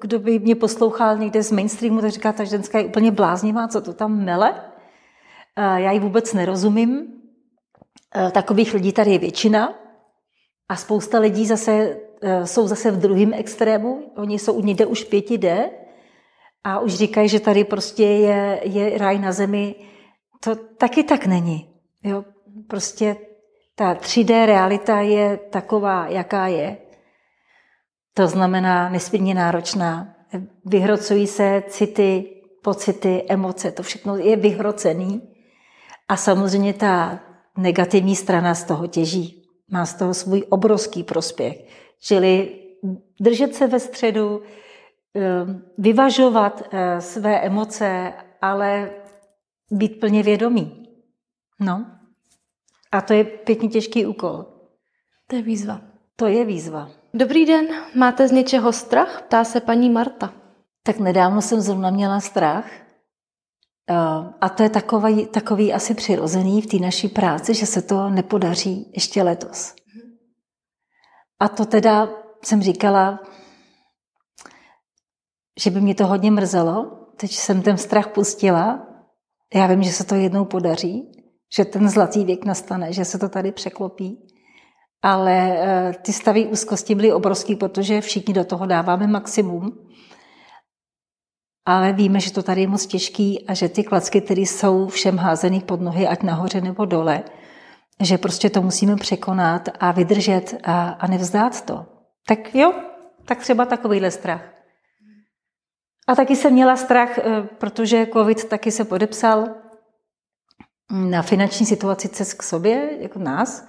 kdo by mě poslouchal někde z mainstreamu, tak říká, ta ženská je úplně bláznivá, co to tam mele. Eh, já ji vůbec nerozumím. Eh, takových lidí tady je většina. A spousta lidí zase jsou zase v druhém extrému. Oni jsou někde už 5D a už říkají, že tady prostě je, je raj na zemi. To taky tak není. Jo? Prostě ta 3D realita je taková, jaká je. To znamená nesmírně náročná. Vyhrocují se city, pocity, emoce, to všechno je vyhrocený. A samozřejmě ta negativní strana z toho těží. Má z toho svůj obrovský prospěch. Čili držet se ve středu, ehm, vyvažovat eh, své emoce, ale být plně vědomý. No. A to je pěkně těžký úkol. To je výzva. To je výzva. Dobrý den, máte z něčeho strach? Ptá se paní Marta. Tak nedávno jsem zrovna měla strach. A to je takový, takový asi přirozený v té naší práci, že se to nepodaří ještě letos. A to teda jsem říkala, že by mě to hodně mrzelo. Teď jsem ten strach pustila. Já vím, že se to jednou podaří že ten zlatý věk nastane, že se to tady překlopí. Ale eh, ty stavy úzkosti byly obrovský, protože všichni do toho dáváme maximum. Ale víme, že to tady je moc těžký a že ty klacky, které jsou všem házený pod nohy, ať nahoře nebo dole, že prostě to musíme překonat a vydržet a, a nevzdát to. Tak jo, tak třeba takovýhle strach. A taky jsem měla strach, eh, protože covid taky se podepsal, na finanční situaci cest k sobě, jako nás,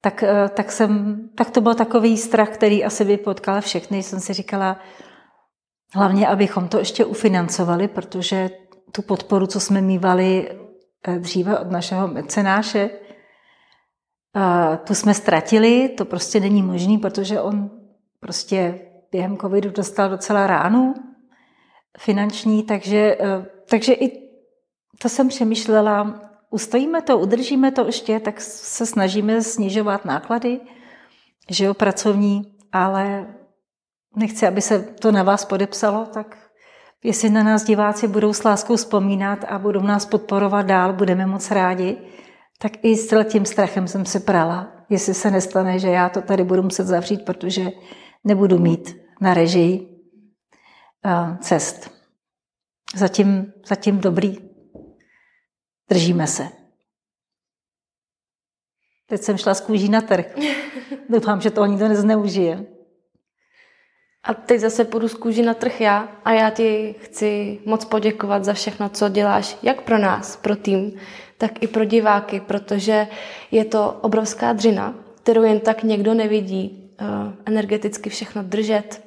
tak, eh, tak, jsem, tak to byl takový strach, který asi by potkal všechny. Jsem si říkala, hlavně, abychom to ještě ufinancovali, protože tu podporu, co jsme mývali eh, dříve od našeho mecenáše, eh, tu jsme ztratili, to prostě není možný, protože on prostě během covidu dostal docela ránu finanční, takže, takže i to jsem přemýšlela, ustojíme to, udržíme to ještě, tak se snažíme snižovat náklady, že jo, pracovní, ale nechci, aby se to na vás podepsalo, tak jestli na nás diváci budou s láskou vzpomínat a budou nás podporovat dál, budeme moc rádi, tak i s tím strachem jsem se prala, jestli se nestane, že já to tady budu muset zavřít, protože nebudu mít na režii eh, cest. Zatím, zatím dobrý, Držíme se. Teď jsem šla z kůží na trh. Doufám, že to nikdo nezneužije. A teď zase půjdu z kůži na trh já a já ti chci moc poděkovat za všechno, co děláš, jak pro nás, pro tým, tak i pro diváky, protože je to obrovská dřina, kterou jen tak někdo nevidí, eh, energeticky všechno držet,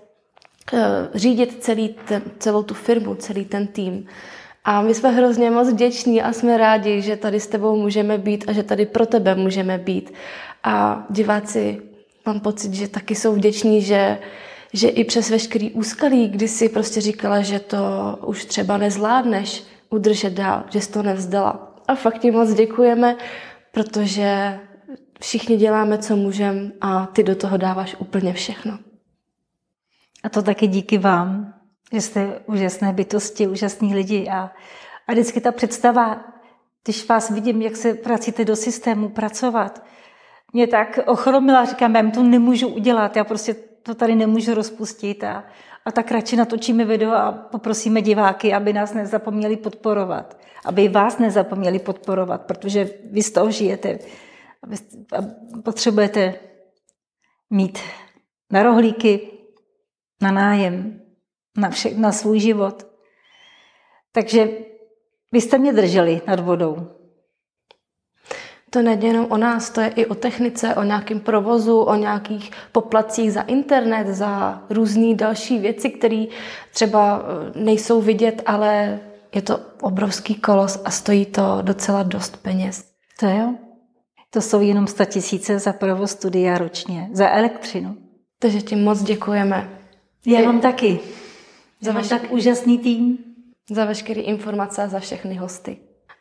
eh, řídit celý ten, celou tu firmu, celý ten tým. A my jsme hrozně moc vděční a jsme rádi, že tady s tebou můžeme být a že tady pro tebe můžeme být. A diváci, mám pocit, že taky jsou vděční, že, že i přes veškerý úskalí, kdy si prostě říkala, že to už třeba nezvládneš udržet dál, že jsi to nevzdala. A fakt ti moc děkujeme, protože všichni děláme, co můžeme a ty do toho dáváš úplně všechno. A to taky díky vám, že jste úžasné bytosti, úžasní lidi a, a vždycky ta představa, když vás vidím, jak se pracíte do systému pracovat, mě tak ochromila, říkám, já to nemůžu udělat, já prostě to tady nemůžu rozpustit a, a tak radši natočíme video a poprosíme diváky, aby nás nezapomněli podporovat, aby vás nezapomněli podporovat, protože vy z toho žijete a potřebujete mít na rohlíky, na nájem, na, vše, na svůj život. Takže vy jste mě drželi nad vodou. To není jenom o nás, to je i o technice, o nějakém provozu, o nějakých poplacích za internet, za různé další věci, které třeba eh, nejsou vidět, ale je to obrovský kolos a stojí to docela dost peněz. To jo. To jsou jenom 100 tisíce za provoz studia ročně, za elektřinu. Takže ti moc děkujeme. Já vám taky. Za váš tak úžasný tým. Za veškeré informace a za všechny hosty.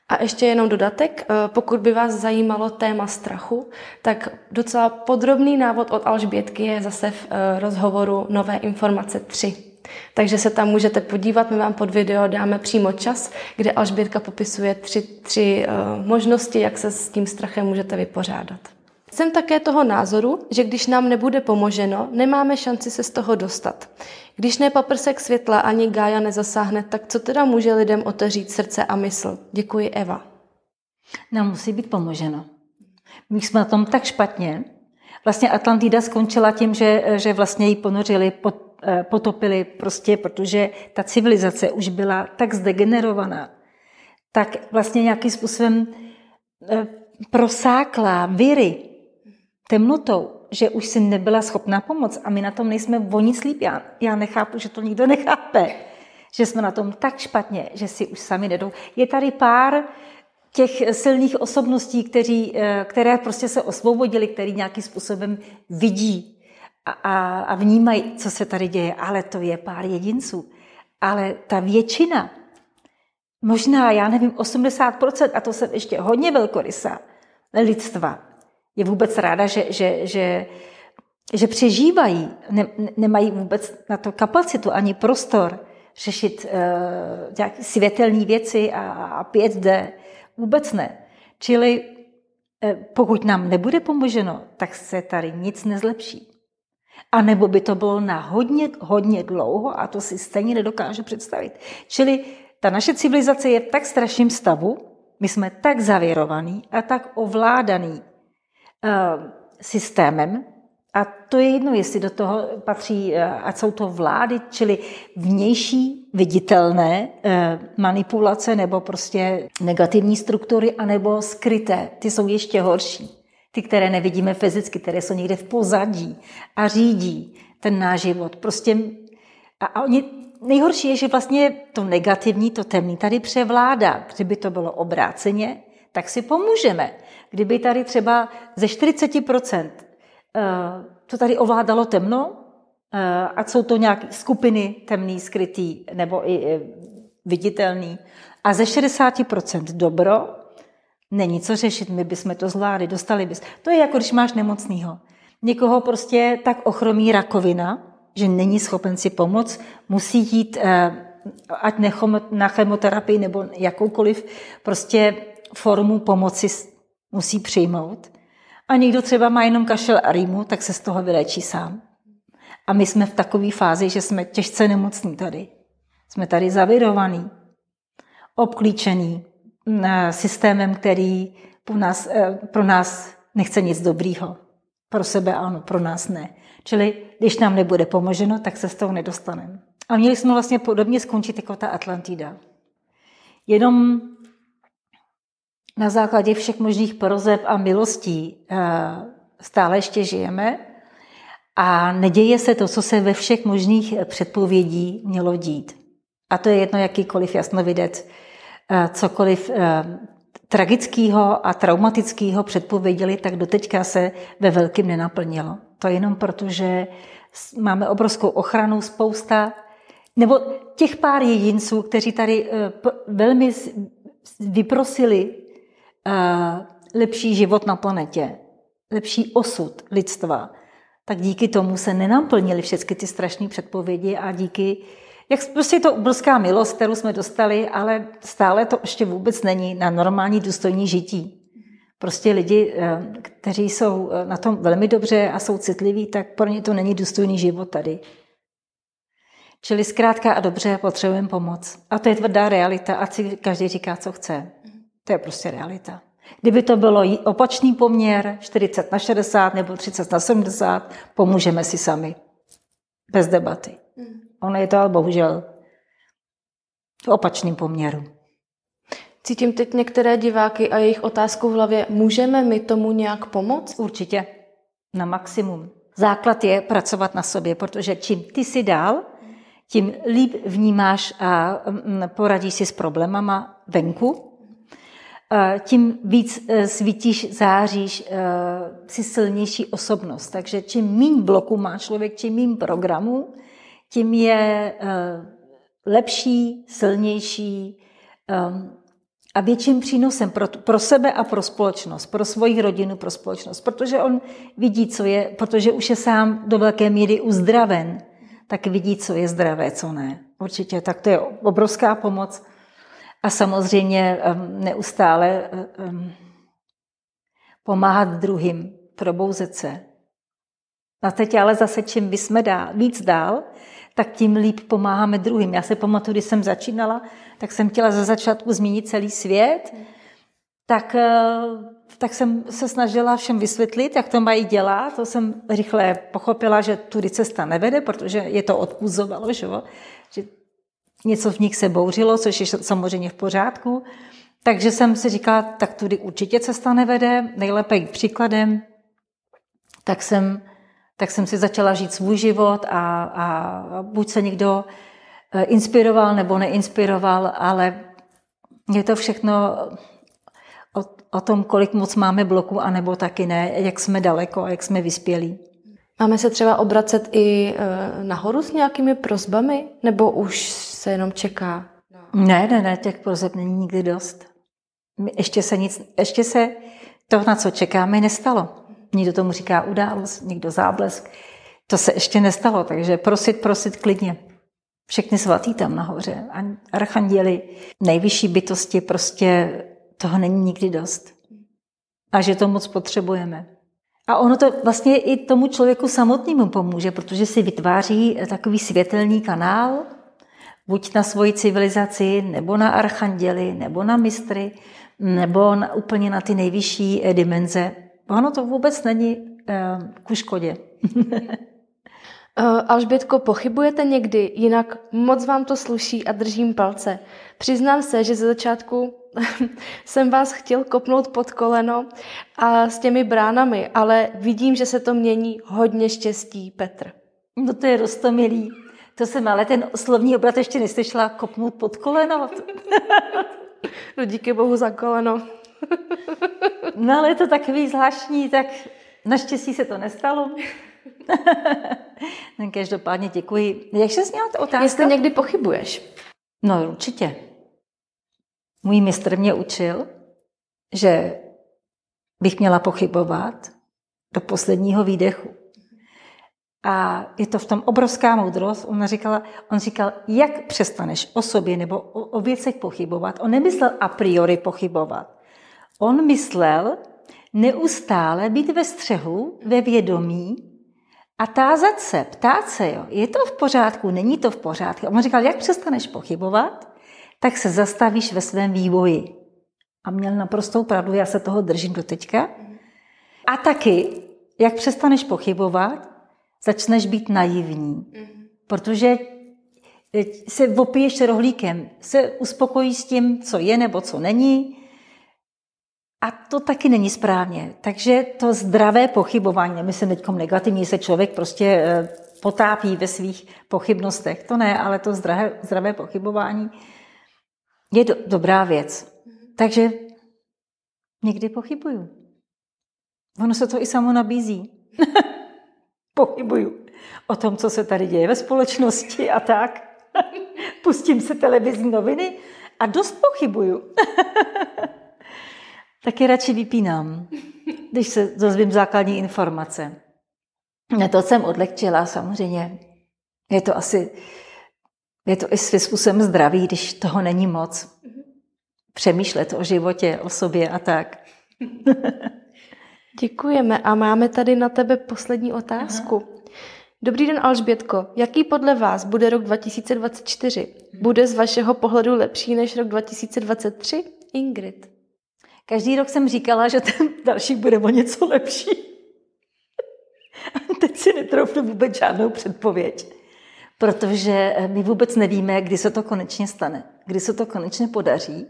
A ještě jenom dodatek, eh, pokud by vás zajímalo téma strachu, tak docela podrobný návod od Alžbětky je zase v eh, rozhovoru Nové informace 3. Takže se tam můžete podívat, my vám pod video dáme přímo čas, kde Alžbětka popisuje tři, tři uh, možnosti, jak se s tím strachem můžete vypořádat. Jsem také toho názoru, že když nám nebude pomoženo, nemáme šanci se z toho dostat. Když ne paprsek světla ani Gája nezasáhne, tak co teda může lidem otevřít srdce a mysl? Děkuji, Eva. Nám musí být pomoženo. My jsme na tom tak špatně. Vlastně Atlantida skončila tím, že, že vlastně ji ponořili, pot, eh, potopili prostě, protože ta civilizace už byla tak zdegenerovaná, tak vlastně nějakým způsobem eh, prosáklá viry temnotou, že už si nebyla schopná pomoct a my na tom nejsme o nic líp. Já, já nechápu, že to nikdo nechápe, že jsme na tom tak špatně, že si už sami nedou. Je tady pár těch silných osobností, kteří, eh, které prostě se osvobodili, který nějakým způsobem vidí a, a, a vnímají, co se tady děje, ale to je pár jedinců. Ale ta většina, možná, já nevím, 80%, a to jsem ještě hodně velkorysa, lidstva, je vůbec ráda, že, že, že, že přežívají, ne, nemají vůbec na to kapacitu ani prostor řešit uh, světelné věci a, a 5D. Vůbec ne. Čili uh, pokud nám nebude pomoženo, tak se tady nic nezlepší. A nebo by to bylo na hodně, hodně dlouho a to si stejně nedokážu představit. Čili ta naše civilizace je v tak strašném stavu, my jsme tak zavěrovaní a tak ovládaný Eh, systémem. A to je jedno, jestli do toho patří, eh, ať jsou to vlády, čili vnější viditelné eh, manipulace nebo prostě negativní struktury, anebo skryté. Ty jsou ještě horší. Ty, které nevidíme fyzicky, které jsou někde v pozadí a řídí ten náš život. Prostě a, a oni, nejhorší je, že vlastně to negativní, to temný tady převládá. Kdyby to bylo obráceně, tak si pomůžeme. Kdyby tady třeba ze 40% eh, to tady ovládalo temno, eh, ať jsou to nějaké skupiny temný, skrytý nebo i eh, viditelný, a ze 60% dobro, není co řešit, my bychom to zvládli, dostali bys. To je jako když máš nemocného. Někoho prostě tak ochromí rakovina, že není schopen si pomoct, musí jít ať na chemoterapii nebo jakoukoliv prostě formu pomoci musí přijmout. A někdo třeba má jenom kašel a rýmu, tak se z toho vyléčí sám. A my jsme v takové fázi, že jsme těžce nemocní tady. Jsme tady zavirovaní, obklíčený eh, systémem, který pro nás, eh, pro nás nechce nic dobrýho. Pro sebe ano, pro nás ne. Čili když nám nebude pomoženo, tak se z toho nedostaneme. A měli jsme vlastně podobně skončit jako ta Atlantida. Jenom na základě všech možných prozeb a milostí eh, stále ještě žijeme a neděje se to, co se ve všech možných předpovědí mělo dít. A to je jedno jakýkoliv jasnovidec, eh, cokoliv eh, tragického a traumatického předpověděli, tak doteďka se ve velkým nenaplnilo. To jenom proto, že máme obrovskou ochranu, spousta, nebo těch pár jedinců, kteří tady velmi vyprosili lepší život na planetě, lepší osud lidstva, tak díky tomu se nenaplnily všechny ty strašné předpovědi a díky, jak prostě je to obrovská milost, kterou jsme dostali, ale stále to ještě vůbec není na normální důstojní žití. Prostě lidi, eh, kteří jsou eh, na tom velmi dobře a jsou citliví, tak pro ně to není důstojný život tady. Čili zkrátka a dobře potřebujeme pomoc. A to je tvrdá realita, ať si každý říká, co chce. To je prostě realita. Kdyby to bylo opačný poměr, 40 na 60 nebo 30 na 70, pomůžeme si sami. Bez debaty. Hmm. Ono je to ale bohužel v opačným poměru. Cítím teď některé diváky a jejich otázku v hlavě, můžeme my tomu nějak pomoct? Určitě, na maximum. Základ je pracovat na sobě, protože čím ty si dál, tím líp vnímáš a mm, poradíš si s problémama venku, tím víc e, svítíš, záříš, e, si silnější osobnost. Takže čím méně bloku má člověk, čím méně programů, tím je lepší, silnější a větším přínosem pro, pro sebe a pro společnost, pro svoji rodinu, pro společnost. Protože on vidí, co je, protože už je sám do velké míry uzdraven, tak vidí, co je zdravé, co ne. Určitě, tak to je obrovská pomoc. A samozřejmě neustále pomáhat druhým, probouzet se. A teď ale zase, čím bychom dál, víc dál, tak tím líp pomáháme druhým. Já se pamatuju, když jsem začínala, tak jsem chtěla za začátku změnit celý svět, tak, eh, tak jsem se snažila všem vysvětlit, jak to mají dělat. To jsem rychle pochopila, že tudy cesta nevede, protože je to odpuzovalo, že, že něco v nich se bouřilo, což je samozřejmě v pořádku. Takže jsem si říkala, tak tudy určitě cesta nevede, nejlépe jít příkladem. Tak jsem, tak jsem si začala žít svůj život a, a buď se někdo eh, inspiroval nebo neinspiroval, ale je to všechno o, o tom, kolik moc máme bloků, anebo taky ne, jak jsme daleko a jak jsme vyspělí. Máme se třeba obracet i e, nahoru s nějakými prozbami, nebo už se jenom čeká? Ne, ne, ne, těch prozeb není nikdy dost. Ještě se nic, ještě se to, na co čekáme, nestalo. Někdo tomu říká událost, někdo záblesk. To se ještě nestalo, takže prosit, prosit klidně. Všechny svatý tam nahoře, archanděli, nejvyšší bytosti, prostě toho není nikdy dost. A že to moc potřebujeme. A ono to vlastně i tomu člověku samotnému pomůže, protože si vytváří takový světelný kanál, buď na svoji civilizaci, nebo na archanděli, nebo na mistry, nebo na, úplně na ty nejvyšší eh, dimenze. Ono to vůbec není uh, ku škodě. Uh, Alžbětko, pochybujete někdy? Jinak moc vám to sluší a držím palce. Přiznám se, že ze začátku jsem vás chtěl kopnout pod koleno a s těmi bránami, ale vidím, že se to mění hodně štěstí, Petr. No to je rostomilý. To jsem ale ten slovní obrat ještě neslyšela kopnout pod koleno. no díky bohu za koleno. no ale je to takový zvláštní, tak naštěstí se to nestalo. no, každopádně děkuji. Jak se zněla ta otázka? Jestli někdy pochybuješ. No určitě. Můj mistr mě učil, že bych měla pochybovat do posledního výdechu. A je to v tom obrovská moudrost. On, říkala, on říkal, jak přestaneš o sobě nebo o, o věcech pochybovat. On nemyslel a priori pochybovat. On myslel neustále být ve střehu, ve vědomí a tázat se, ptát se, jo, je to v pořádku, není to v pořádku. On říkal, jak přestaneš pochybovat, tak se zastavíš ve svém vývoji. A měl naprostou pravdu, já se toho držím do teďka. A taky, jak přestaneš pochybovat, začneš být naivní. Mm-hmm. Protože eh, se opiješ rohlíkem, se uspokojí s tím, co je nebo co není. A to taky není správně. Takže to zdravé pochybování, nemyslím teď negativní, se člověk prostě eh, potápí ve svých pochybnostech. To ne, ale to zdravé, zdravé pochybování je do, dobrá věc. Takže někdy pochybuju. Ono se to i samo nabízí. Pochybuju o tom, co se tady děje ve společnosti a tak. Pustím se televizní noviny a dost pochybuju. Taky radši vypínám, když se dozvím základní informace. To jsem odlehčila samozřejmě. Je to asi, je to i svým způsobem zdravý, když toho není moc. Přemýšlet o životě, o sobě a tak. Děkujeme a máme tady na tebe poslední otázku. Aha. Dobrý den, Alžbětko. Jaký podle vás bude rok 2024? Bude z vašeho pohledu lepší než rok 2023? Ingrid. Každý rok jsem říkala, že ten další bude o něco lepší. Teď si netroufnu vůbec žádnou předpověď, protože my vůbec nevíme, kdy se to konečně stane, kdy se to konečně podaří.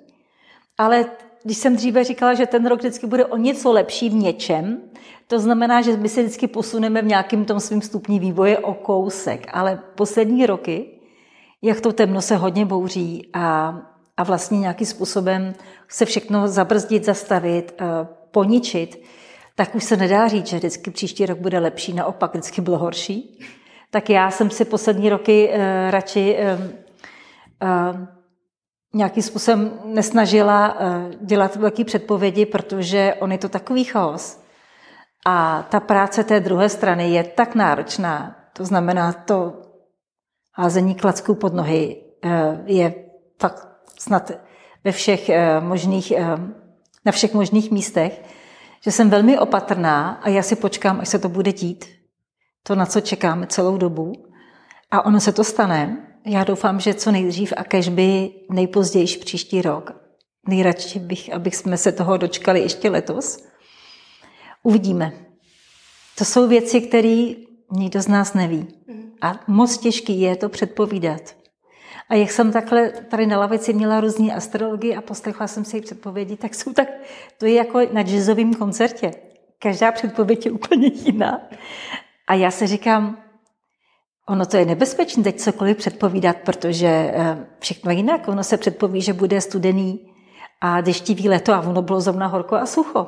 Ale když jsem dříve říkala, že ten rok vždycky bude o něco lepší v něčem, to znamená, že my se vždycky posuneme v nějakém tom svým stupni vývoje o kousek. Ale poslední roky, jak to temno se hodně bouří a, a vlastně nějakým způsobem se všechno zabrzdit, zastavit, eh, poničit, tak už se nedá říct, že vždycky příští rok bude lepší, naopak vždycky bylo horší. Tak já jsem si poslední roky uh, radši uh, uh, nějakým způsobem nesnažila uh, dělat velké předpovědi, protože on je to takový chaos. A ta práce té druhé strany je tak náročná, to znamená to házení klacků pod nohy uh, je fakt snad ve všech uh, možných, na všech možných místech, že jsem velmi opatrná a já si počkám, až se to bude dít. To, na co čekáme celou dobu. A ono se to stane. Já doufám, že co nejdřív a kež by nejpozději příští rok. Nejradši bych, abych jsme se toho dočkali ještě letos. Uvidíme. To jsou věci, které nikdo z nás neví. A moc těžký je to předpovídat. A jak jsem takhle tady na lavici měla různé astrologii a poslechla jsem si její předpovědi, tak jsou tak, to je jako na jazzovém koncertě. Každá předpověď je úplně jiná. A já se říkám, ono to je nebezpečné teď cokoliv předpovídat, protože eh, všechno jinak. Ono se předpoví, že bude studený a deštivý leto a ono bylo zrovna horko a sucho.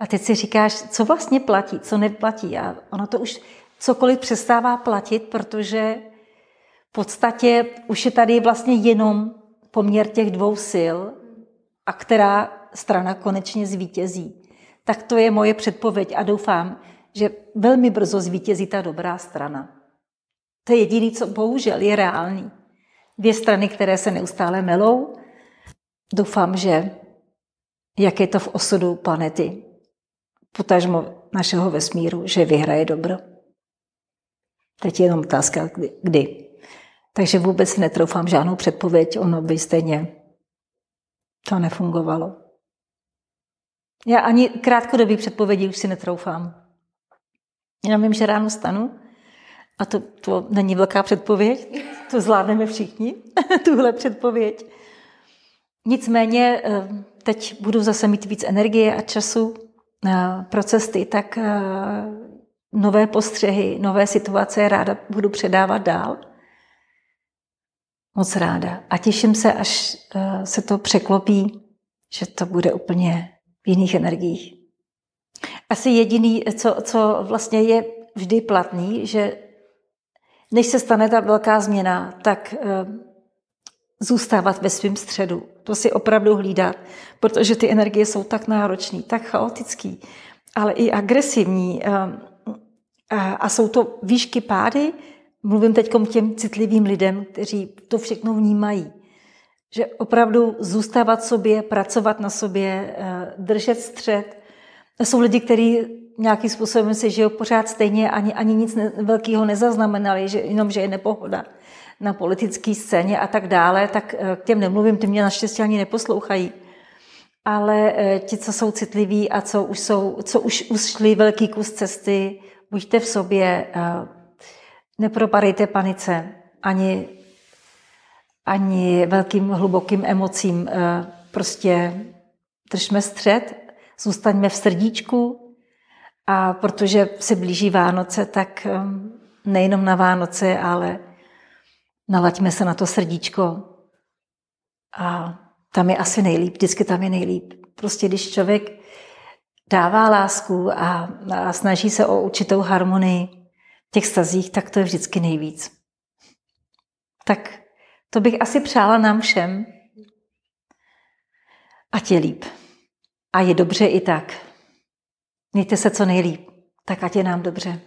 A teď si říkáš, co vlastně platí, co neplatí. A ono to už cokoliv přestává platit, protože v podstatě už je tady vlastně jenom poměr těch dvou sil a která strana konečně zvítězí. Tak to je moje předpověď a doufám, že velmi brzo zvítězí ta dobrá strana. To je jediné, co bohužel je reálný. Dvě strany, které se neustále melou. Doufám, že jak je to v osudu planety, potažmo našeho vesmíru, že vyhraje dobro. Teď je jenom otázka, kdy. Takže vůbec netroufám žádnou předpověď, ono by stejně to nefungovalo. Já ani krátkodobý předpovědi už si netroufám. Já vím, že ráno stanu a to, to není velká předpověď, to zvládneme všichni, tuhle předpověď. Nicméně eh, teď budu zase mít víc energie a času eh, pro cesty, tak eh, nové postřehy, nové situace ráda budu předávat dál moc ráda. A těším se, až se to překlopí, že to bude úplně v jiných energiích. Asi jediný, co, co vlastně je vždy platný, že než se stane ta velká změna, tak eh, zůstávat ve svém středu. To si opravdu hlídat, protože ty energie jsou tak náročné, tak chaotické, ale i agresivní. Eh, a jsou to výšky pády, Mluvím teď k těm citlivým lidem, kteří to všechno vnímají. Že opravdu zůstávat sobě, pracovat na sobě, eh, držet střed. Jsou lidi, kteří nějakým způsobem si žijou pořád stejně, ani, ani nic ne, velkého nezaznamenali, že jenom, že je nepohoda na politické scéně a tak dále, tak eh, k těm nemluvím, ty mě naštěstí ani neposlouchají. Ale eh, ti, co jsou citliví a co už, jsou, co už ušli velký kus cesty, buďte v sobě, nepropadejte panice, ani, ani velkým hlubokým emocím. Eh, prostě držme střed, zůstaňme v srdíčku a protože se blíží Vánoce, tak ehm, nejenom na Vánoce, ale nalaďme se na to srdíčko a tam je asi nejlíp, vždycky tam je nejlíp. Prostě když člověk dává lásku a, a snaží se o určitou harmonii v těch stazích, tak to je vždycky nejvíc. Tak to bych asi přála nám všem. Ať je líp. A je dobře i tak. Mějte se co nejlíp. Tak ať je nám dobře.